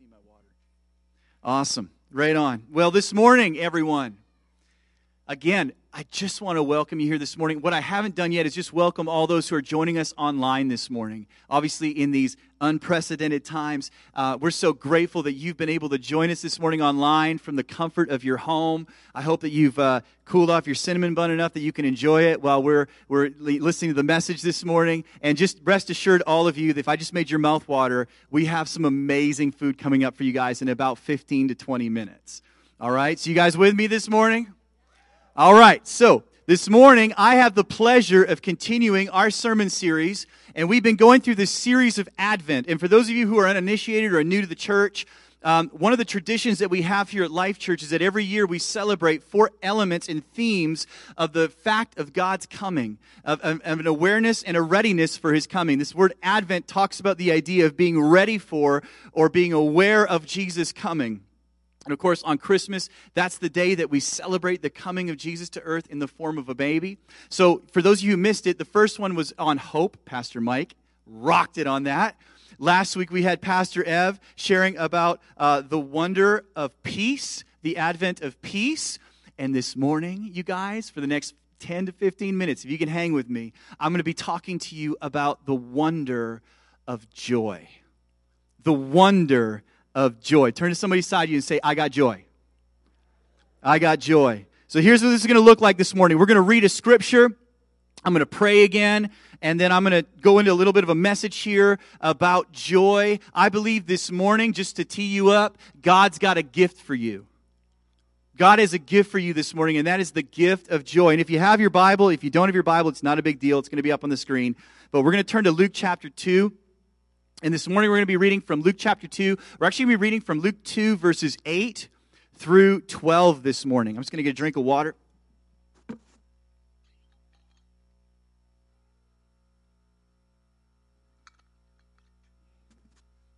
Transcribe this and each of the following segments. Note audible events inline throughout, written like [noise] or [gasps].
need my water. Awesome. Right on. Well, this morning, everyone, again, I just want to welcome you here this morning. What I haven't done yet is just welcome all those who are joining us online this morning. Obviously, in these unprecedented times, uh, we're so grateful that you've been able to join us this morning online from the comfort of your home. I hope that you've uh, cooled off your cinnamon bun enough that you can enjoy it while we're, we're listening to the message this morning. And just rest assured, all of you, that if I just made your mouth water, we have some amazing food coming up for you guys in about 15 to 20 minutes. All right? So, you guys with me this morning? All right, so this morning I have the pleasure of continuing our sermon series, and we've been going through this series of Advent. And for those of you who are uninitiated or new to the church, um, one of the traditions that we have here at Life Church is that every year we celebrate four elements and themes of the fact of God's coming, of, of, of, an awareness and a readiness for His coming. This word Advent talks about the idea of being ready for or being aware of Jesus' coming. And of course, on Christmas, that's the day that we celebrate the coming of Jesus to earth in the form of a baby. So, for those of you who missed it, the first one was on hope. Pastor Mike rocked it on that. Last week, we had Pastor Ev sharing about uh, the wonder of peace, the advent of peace. And this morning, you guys, for the next 10 to 15 minutes, if you can hang with me, I'm going to be talking to you about the wonder of joy. The wonder of joy. Turn to somebody beside you and say, I got joy. I got joy. So here's what this is going to look like this morning. We're going to read a scripture. I'm going to pray again, and then I'm going to go into a little bit of a message here about joy. I believe this morning, just to tee you up, God's got a gift for you. God has a gift for you this morning, and that is the gift of joy. And if you have your Bible, if you don't have your Bible, it's not a big deal. It's going to be up on the screen. But we're going to turn to Luke chapter 2. And this morning we're going to be reading from Luke chapter 2. We're actually going to be reading from Luke 2, verses 8 through 12 this morning. I'm just going to get a drink of water.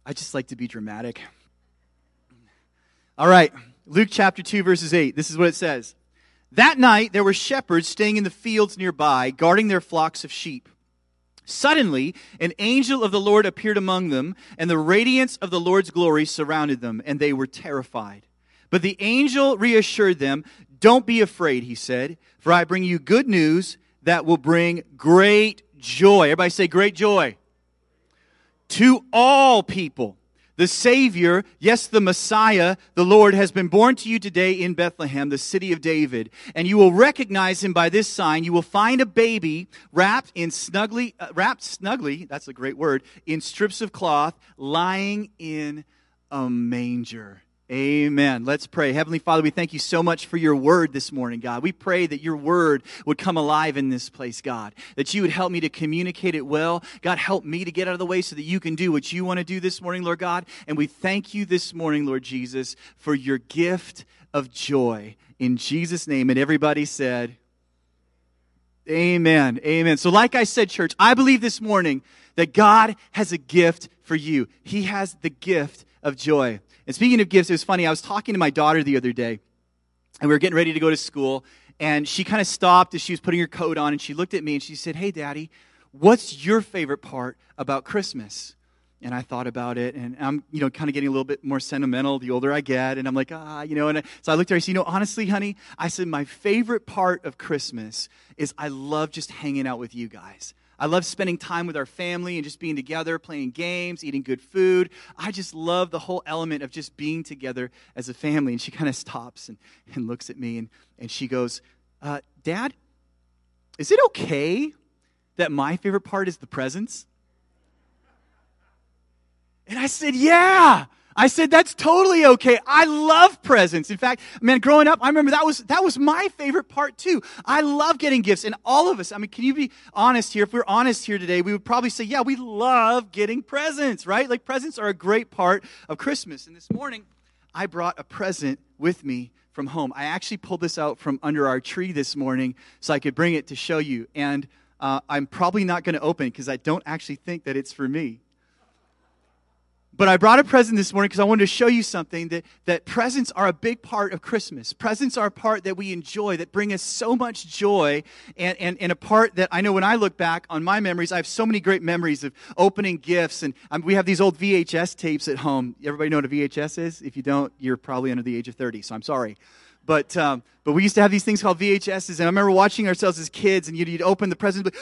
I just like to be dramatic. All right, Luke chapter 2, verses 8. This is what it says. That night there were shepherds staying in the fields nearby, guarding their flocks of sheep. Suddenly, an angel of the Lord appeared among them, and the radiance of the Lord's glory surrounded them, and they were terrified. But the angel reassured them, Don't be afraid, he said, for I bring you good news that will bring great joy. Everybody say, Great joy. To all people. The Savior, yes, the Messiah, the Lord, has been born to you today in Bethlehem, the city of David. And you will recognize him by this sign. You will find a baby wrapped in snugly, uh, wrapped snugly, that's a great word, in strips of cloth, lying in a manger. Amen. Let's pray. Heavenly Father, we thank you so much for your word this morning, God. We pray that your word would come alive in this place, God. That you would help me to communicate it well. God, help me to get out of the way so that you can do what you want to do this morning, Lord God. And we thank you this morning, Lord Jesus, for your gift of joy. In Jesus' name. And everybody said, Amen. Amen. So, like I said, church, I believe this morning that God has a gift for you. He has the gift of joy. And speaking of gifts, it was funny. I was talking to my daughter the other day, and we were getting ready to go to school. And she kind of stopped as she was putting her coat on, and she looked at me and she said, Hey, Daddy, what's your favorite part about Christmas? And I thought about it, and I'm, you know, kind of getting a little bit more sentimental the older I get. And I'm like, ah, you know, and so I looked at her and said, you know, honestly, honey, I said, my favorite part of Christmas is I love just hanging out with you guys. I love spending time with our family and just being together, playing games, eating good food. I just love the whole element of just being together as a family. And she kind of stops and, and looks at me and, and she goes, uh, Dad, is it okay that my favorite part is the presents? And I said, Yeah. I said, that's totally okay. I love presents. In fact, man, growing up, I remember that was, that was my favorite part too. I love getting gifts. And all of us, I mean, can you be honest here? If we're honest here today, we would probably say, yeah, we love getting presents, right? Like presents are a great part of Christmas. And this morning, I brought a present with me from home. I actually pulled this out from under our tree this morning so I could bring it to show you. And uh, I'm probably not going to open it because I don't actually think that it's for me. But I brought a present this morning because I wanted to show you something that, that presents are a big part of Christmas. Presents are a part that we enjoy, that bring us so much joy, and, and, and a part that I know when I look back on my memories, I have so many great memories of opening gifts. And um, we have these old VHS tapes at home. Everybody know what a VHS is? If you don't, you're probably under the age of 30, so I'm sorry. But, um, but we used to have these things called VHSs, and I remember watching ourselves as kids, and you'd, you'd open the present,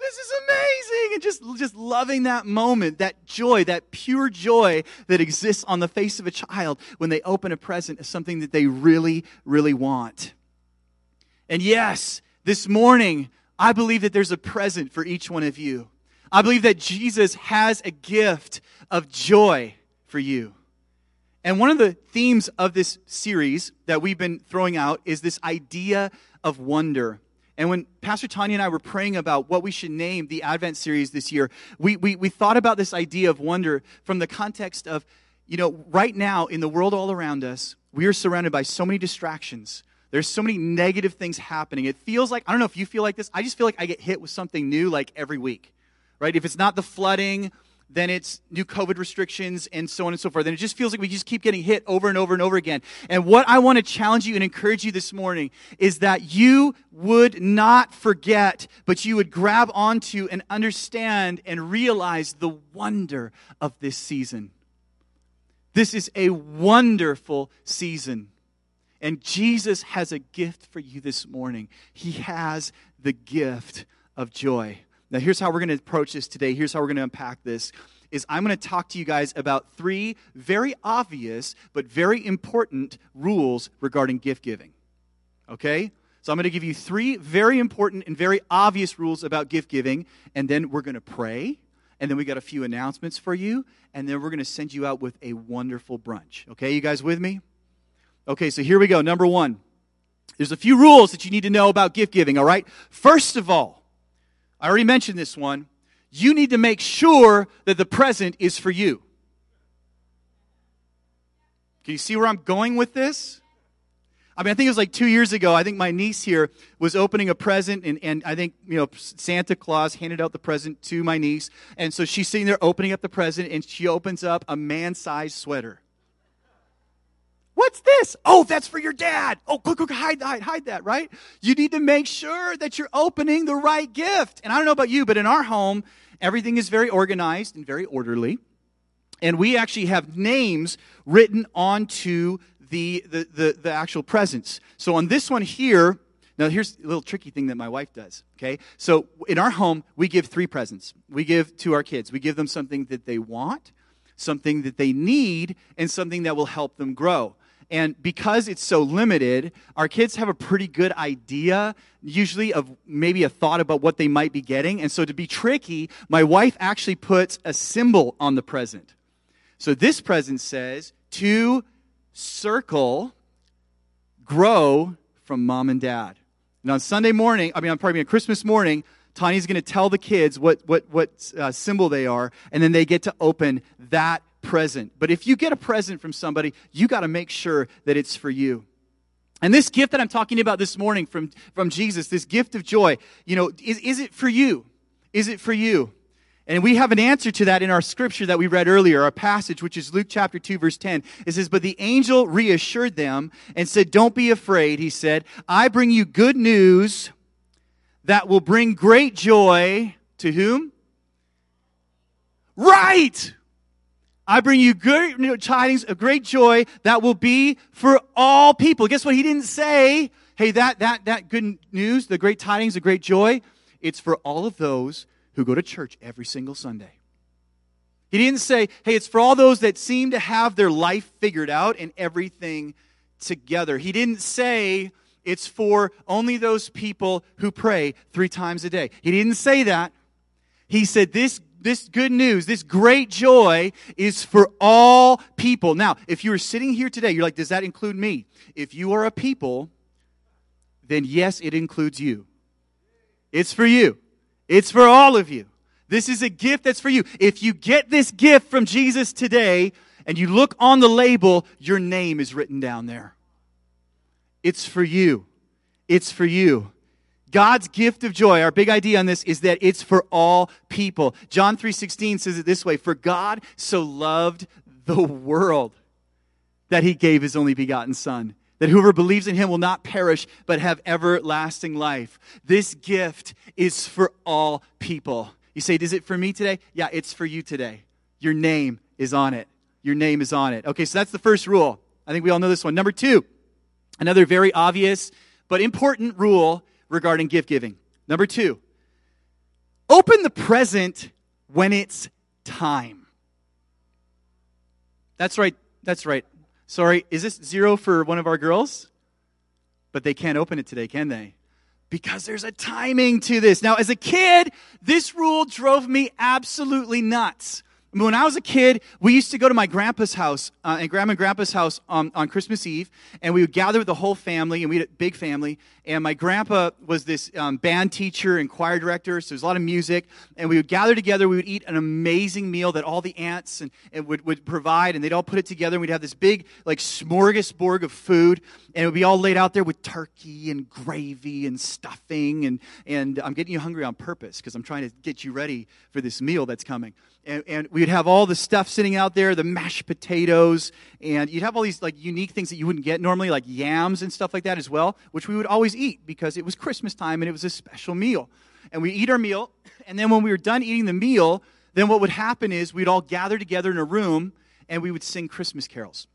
this is amazing, and just, just loving that moment, that joy, that pure joy that exists on the face of a child when they open a present as something that they really, really want. And yes, this morning, I believe that there's a present for each one of you. I believe that Jesus has a gift of joy for you. And one of the themes of this series that we've been throwing out is this idea of wonder. And when Pastor Tanya and I were praying about what we should name the Advent series this year, we, we, we thought about this idea of wonder from the context of, you know, right now in the world all around us, we are surrounded by so many distractions. There's so many negative things happening. It feels like, I don't know if you feel like this, I just feel like I get hit with something new like every week, right? If it's not the flooding, then it's new COVID restrictions and so on and so forth. And it just feels like we just keep getting hit over and over and over again. And what I want to challenge you and encourage you this morning is that you would not forget, but you would grab onto and understand and realize the wonder of this season. This is a wonderful season. And Jesus has a gift for you this morning. He has the gift of joy. Now, here's how we're going to approach this today. Here's how we're going to unpack this. Is I'm going to talk to you guys about three very obvious but very important rules regarding gift giving. Okay? So I'm going to give you three very important and very obvious rules about gift giving, and then we're going to pray, and then we got a few announcements for you, and then we're going to send you out with a wonderful brunch. Okay, you guys with me? Okay, so here we go. Number one. There's a few rules that you need to know about gift giving, all right? First of all, I already mentioned this one. You need to make sure that the present is for you. Can you see where I'm going with this? I mean, I think it was like two years ago. I think my niece here was opening a present, and, and I think, you know, Santa Claus handed out the present to my niece. And so she's sitting there opening up the present, and she opens up a man sized sweater. What's this? Oh, that's for your dad. Oh, quick, quick, hide, hide, hide that, right? You need to make sure that you're opening the right gift. And I don't know about you, but in our home, everything is very organized and very orderly. And we actually have names written onto the, the, the, the actual presents. So on this one here, now here's a little tricky thing that my wife does, okay? So in our home, we give three presents. We give to our kids. We give them something that they want, something that they need, and something that will help them grow. And because it's so limited, our kids have a pretty good idea, usually, of maybe a thought about what they might be getting. And so, to be tricky, my wife actually puts a symbol on the present. So, this present says, to circle, grow from mom and dad. And on Sunday morning, I mean, on probably on Christmas morning, Tanya's going to tell the kids what, what, what uh, symbol they are, and then they get to open that present. But if you get a present from somebody, you got to make sure that it's for you. And this gift that I'm talking about this morning from, from Jesus, this gift of joy, you know, is, is it for you? Is it for you? And we have an answer to that in our scripture that we read earlier, our passage, which is Luke chapter 2, verse 10. It says, But the angel reassured them and said, Don't be afraid. He said, I bring you good news that will bring great joy to whom? Right! I bring you good tidings of great joy that will be for all people. Guess what? He didn't say, hey, that, that, that good news, the great tidings, the great joy, it's for all of those who go to church every single Sunday. He didn't say, hey, it's for all those that seem to have their life figured out and everything together. He didn't say, it's for only those people who pray three times a day. He didn't say that. He said, this this good news, this great joy is for all people. Now, if you are sitting here today, you're like, does that include me? If you are a people, then yes, it includes you. It's for you. It's for all of you. This is a gift that's for you. If you get this gift from Jesus today and you look on the label, your name is written down there. It's for you. It's for you. God's gift of joy, our big idea on this is that it's for all people. John 3:16 says it this way, "For God so loved the world that he gave his only begotten son, that whoever believes in him will not perish but have everlasting life." This gift is for all people. You say, "Is it for me today?" Yeah, it's for you today. Your name is on it. Your name is on it. Okay, so that's the first rule. I think we all know this one. Number 2, another very obvious but important rule regarding gift giving. Number two, open the present when it's time. That's right. That's right. Sorry, is this zero for one of our girls? But they can't open it today, can they? Because there's a timing to this. Now, as a kid, this rule drove me absolutely nuts. When I was a kid, we used to go to my grandpa's house uh, and grandma and grandpa's house um, on Christmas Eve, and we would gather with the whole family, and we had a big family. And my grandpa was this um, band teacher and choir director, so there's a lot of music. And we would gather together. We would eat an amazing meal that all the aunts and, and would, would provide, and they'd all put it together. And we'd have this big like smorgasbord of food, and it would be all laid out there with turkey and gravy and stuffing. And and I'm getting you hungry on purpose because I'm trying to get you ready for this meal that's coming and, and we'd have all the stuff sitting out there, the mashed potatoes, and you'd have all these like unique things that you wouldn't get normally, like yams and stuff like that as well, which we would always eat because it was Christmas time and it was a special meal. And we eat our meal, and then when we were done eating the meal, then what would happen is we'd all gather together in a room and we would sing Christmas carols.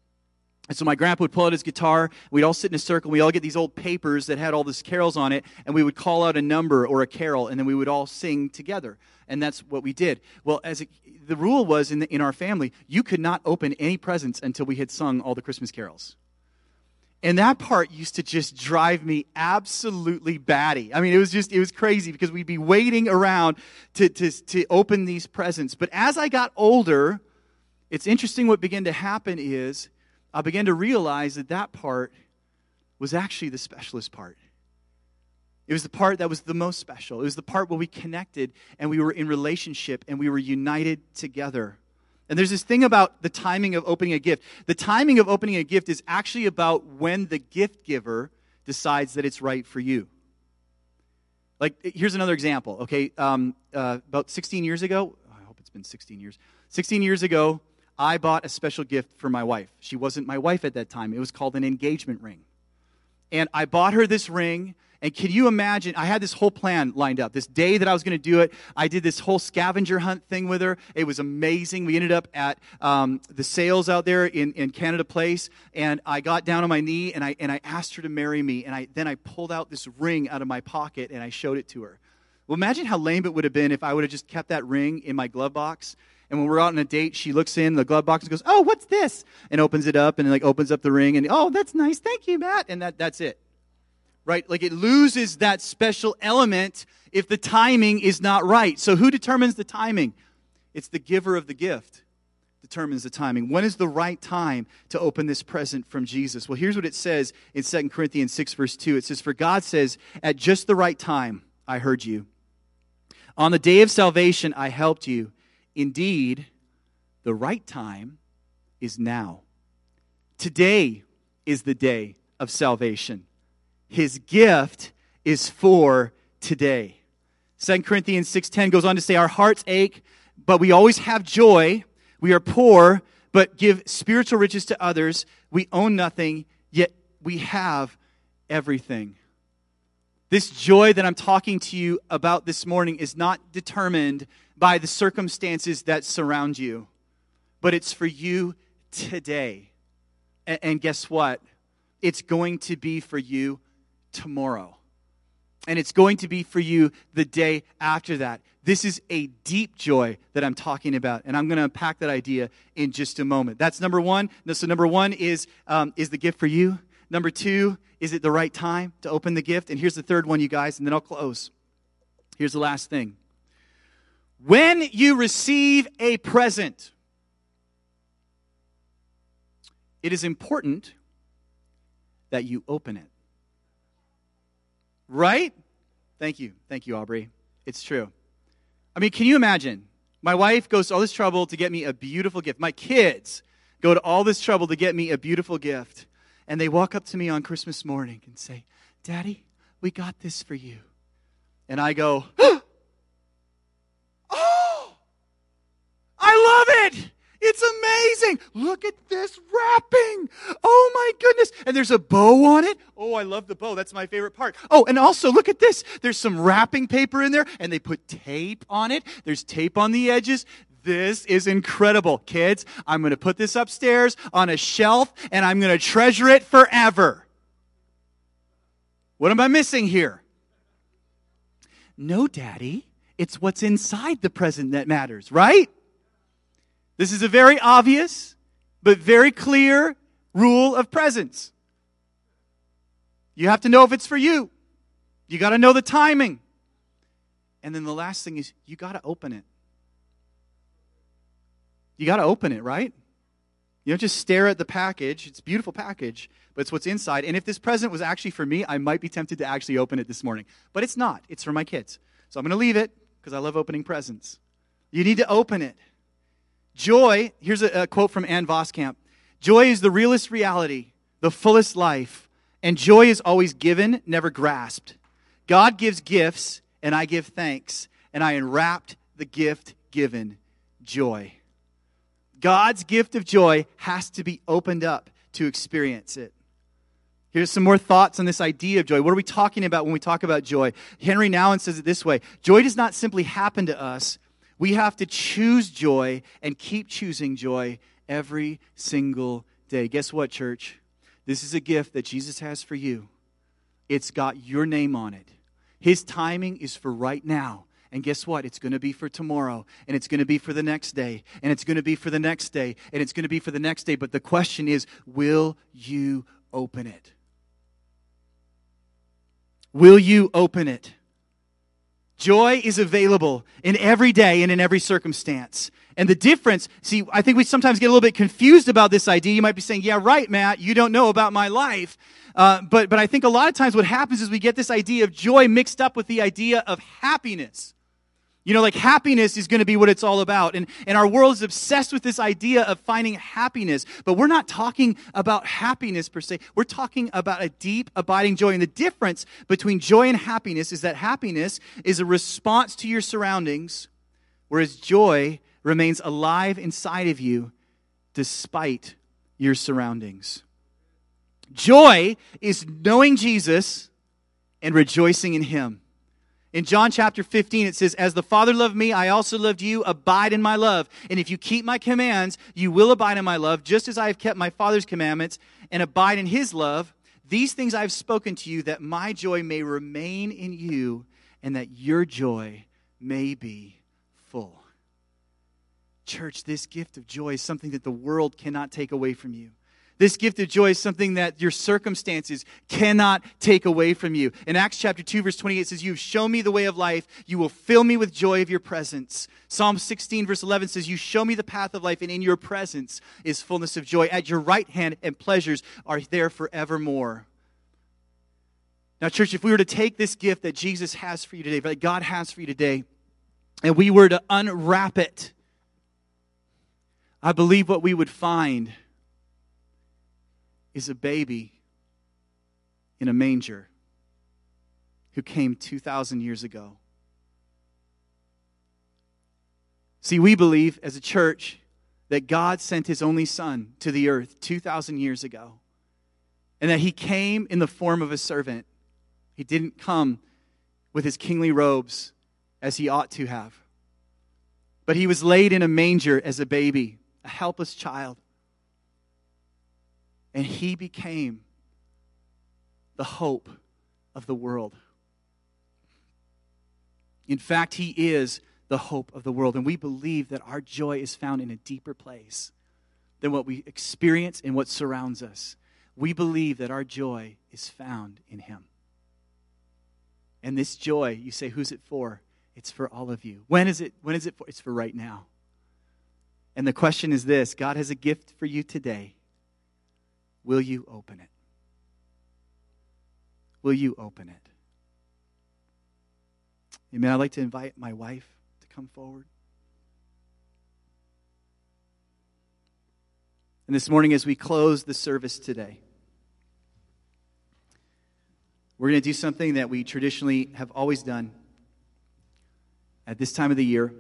And so my grandpa would pull out his guitar. We'd all sit in a circle. We all get these old papers that had all these carols on it, and we would call out a number or a carol, and then we would all sing together. And that's what we did. Well, as it, the rule was in, the, in our family, you could not open any presents until we had sung all the Christmas carols. And that part used to just drive me absolutely batty. I mean, it was just, it was crazy because we'd be waiting around to, to, to open these presents. But as I got older, it's interesting what began to happen is I began to realize that that part was actually the specialist part. It was the part that was the most special. It was the part where we connected and we were in relationship and we were united together. And there's this thing about the timing of opening a gift. The timing of opening a gift is actually about when the gift giver decides that it's right for you. Like, here's another example, okay? Um, uh, about 16 years ago, I hope it's been 16 years. 16 years ago, I bought a special gift for my wife. She wasn't my wife at that time. It was called an engagement ring. And I bought her this ring. And can you imagine? I had this whole plan lined up. This day that I was going to do it, I did this whole scavenger hunt thing with her. It was amazing. We ended up at um, the Sails out there in, in Canada Place, and I got down on my knee and I and I asked her to marry me. And I then I pulled out this ring out of my pocket and I showed it to her. Well, imagine how lame it would have been if I would have just kept that ring in my glove box and when we're out on a date, she looks in the glove box and goes, "Oh, what's this?" and opens it up and like opens up the ring and, "Oh, that's nice. Thank you, Matt." And that that's it. Right? Like it loses that special element if the timing is not right. So who determines the timing? It's the giver of the gift determines the timing. When is the right time to open this present from Jesus? Well, here's what it says in 2 Corinthians 6 verse 2. It says, "For God says, at just the right time I heard you. On the day of salvation I helped you." Indeed, the right time is now. Today is the day of salvation. His gift is for today. 2 Corinthians 6:10 goes on to say our hearts ache, but we always have joy. We are poor, but give spiritual riches to others. We own nothing, yet we have everything. This joy that I'm talking to you about this morning is not determined by the circumstances that surround you, but it's for you today. And, guess what? It's going to be for you tomorrow. And it's going to be for you the day after that. This is a deep joy that I'm talking about, and I'm going to unpack that idea in just a moment. That's number one. So, number one is um, is the gift for you. Number two, is it the right time to open the gift? And here's the third one, you guys, and then I'll close. Here's the last thing when you receive a present, it is important that you open it. Right? Thank you. Thank you, Aubrey. It's true. I mean, can you imagine? My wife goes to all this trouble to get me a beautiful gift. My kids go to all this trouble to get me a beautiful gift. And they walk up to me on Christmas morning and say, Daddy, we got this for you. and I go, [gasps] Oh, I love it. It's amazing. Look at this wrapping. Oh my goodness. And there's a bow on it. Oh, I love the bow. That's my favorite part. Oh, and also look at this. There's some wrapping paper in there and they put tape on it. There's tape on the edges. This is incredible. Kids, I'm going to put this upstairs on a shelf and I'm going to treasure it forever. What am I missing here? No, Daddy. It's what's inside the present that matters, right? This is a very obvious, but very clear rule of presents. You have to know if it's for you. You got to know the timing. And then the last thing is you got to open it. You got to open it, right? You don't just stare at the package. It's a beautiful package, but it's what's inside. And if this present was actually for me, I might be tempted to actually open it this morning. But it's not. It's for my kids. So I'm going to leave it because I love opening presents. You need to open it. Joy, here's a, a, quote from Ann Voskamp Joy is the realest reality, the fullest life, and joy is always given, never grasped. God gives gifts, and I give thanks, and I enwrapped the gift given joy. God's gift of joy has to be opened up to experience it. Here's some more thoughts on this idea of joy. What are we talking about when we talk about joy? Henri Nouwen says it this way Joy does not simply happen to us, we have to choose joy and keep choosing joy every single day. Guess what, church? This is a gift that Jesus has for you. It's got your name on it. His timing is for right now. And guess what? It's going to be for tomorrow, and it's going to be for the next day, and it's going to be for the next day, and it's going to be for the next day. But the question is will you open it? Will you open it? Joy is available in every day and in every circumstance. And the difference, see, I think we sometimes get a little bit confused about this idea. You might be saying, yeah, right, Matt, you don't know about my life. Uh, but, but I think a lot of times what happens is we get this idea of joy mixed up with the idea of happiness. You know, like happiness is going to be what it's all about. And, and our world is obsessed with this idea of finding happiness. But we're not talking about happiness per se. We're talking about a deep, abiding joy. And the difference between joy and happiness is that happiness is a response to your surroundings, whereas joy remains alive inside of you despite your surroundings. Joy is knowing Jesus and rejoicing in Him. In John chapter 15, it says, As the Father loved me, I also loved you. Abide in my love. And if you keep my commands, you will abide in my love, just as I have kept my Father's commandments and abide in his love. These things I have spoken to you, that my joy may remain in you, and that your joy may be full. Church, this gift of joy is something that the world cannot take away from you. This gift of joy is something that your circumstances cannot take away from you. In Acts chapter 2, verse 28 says, You've shown me the way of life. You will fill me with joy of your presence. Psalm 16, verse 11 says, You show me the path of life, and in your presence is fullness of joy. At your right hand, and pleasures are there forevermore. Now, church, if we were to take this gift that Jesus has for you today, that God has for you today, and we were to unwrap it, I believe what we would find is a baby in a manger who came 2,000 years ago. See, we believe as a church that God sent his only son to the earth 2,000 years ago, and that he came in the form of a servant. He didn't come with his kingly robes as he ought to have, but he was laid in a manger as a baby, a helpless child. And he became the hope of the world. In fact, he is the hope of the world. And we believe that our joy is found in a deeper place than what we experience and what surrounds us. We believe that our joy is found in him. And this joy, you say, who's it for? It's for all of you. When is it? When is it for? It's for right now. And the question is this God has a gift for you today. Will you open it? Will you open it? Amen. I'd like to invite my wife to come forward. And this morning, as we close the service today, we're going to do something that we traditionally have always done at this time of the year.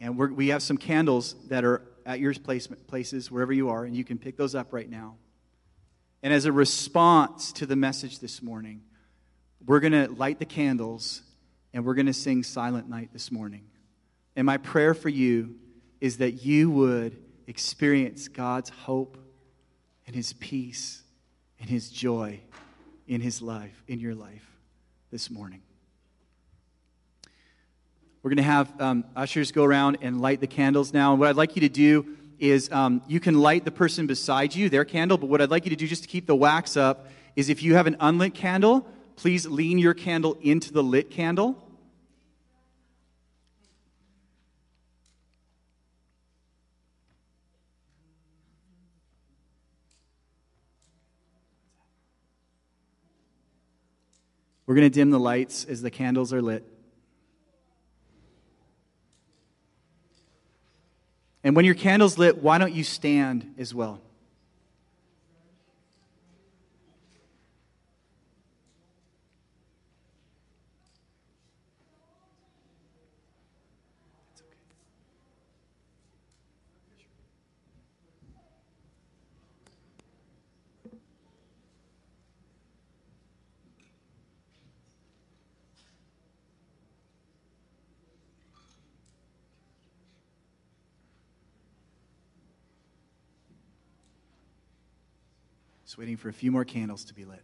And we have some candles that are at your place, places, wherever you are, and you can pick those up right now. And as a response to the message this morning, we're going to light the candles and we're going to sing Silent Night this morning. And my prayer for you is that you would experience God's hope and His peace and His joy in His life, in your life this morning. We're going to have um, ushers go around and light the candles now. And what I'd like you to do is um, you can light the person beside you, their candle, but what I'd like you to do just to keep the wax up is if you have an unlit candle, please lean your candle into the lit candle. We're going to dim the lights as the candles are lit. And when your candle's lit, why don't you stand as well? Just waiting for a few more candles to be lit.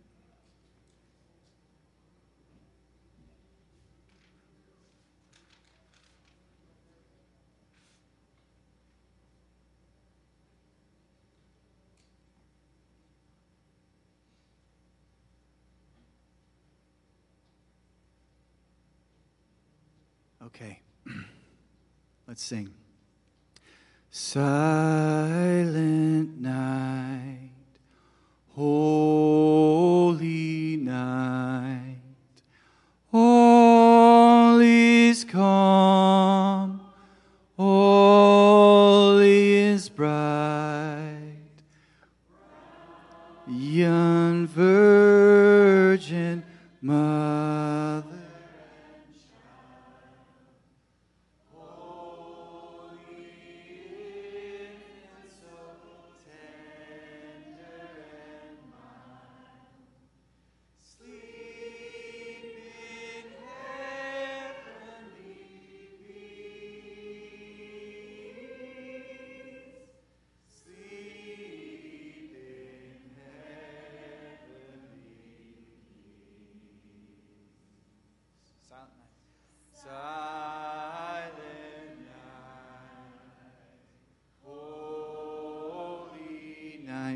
Okay, [clears throat] let's sing. Silent night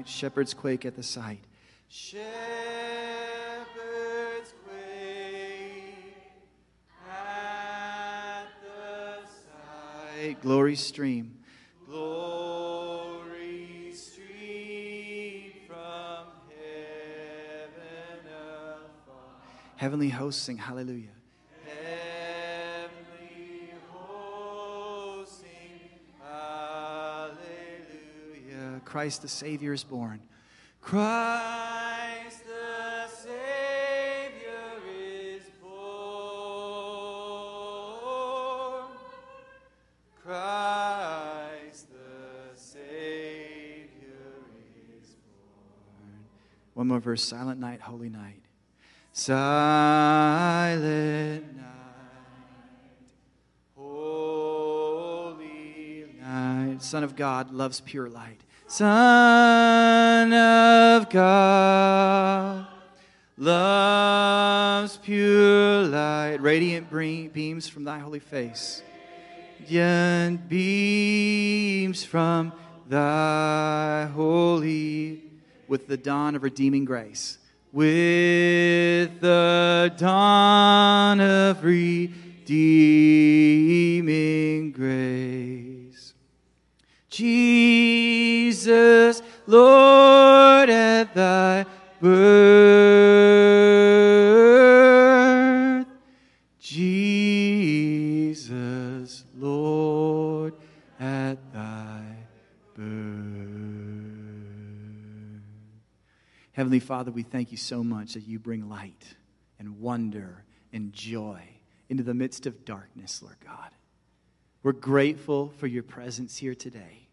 Shepherds quake at the sight. Shepherds quake at the sight. Glory stream. Glory stream from heaven afar. Heavenly hosts sing hallelujah. Christ the Savior is born. Christ the Savior is born. Christ the Savior is born. One more verse Silent night, holy night. Silent night, holy night. Son of God loves pure light. Son of God loves pure light. Radiant beams from thy holy face. Radiant beams from thy holy with the dawn of redeeming grace. With the dawn of redeeming grace. Jesus, Lord, at thy birth. Jesus, Lord, at thy birth. Heavenly Father, we thank you so much that you bring light and wonder and joy into the midst of darkness, Lord God. We're grateful for your presence here today.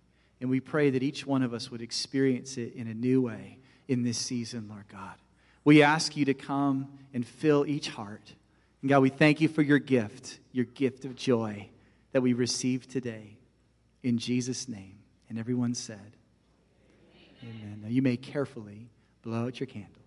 And we pray that each one of us would experience it in a new way in this season, Lord God. We ask you to come and fill each heart. And God, we thank you for your gift, your gift of joy that we receive today. In Jesus' name. And everyone said, Amen. Amen. Now you may carefully blow out your candle.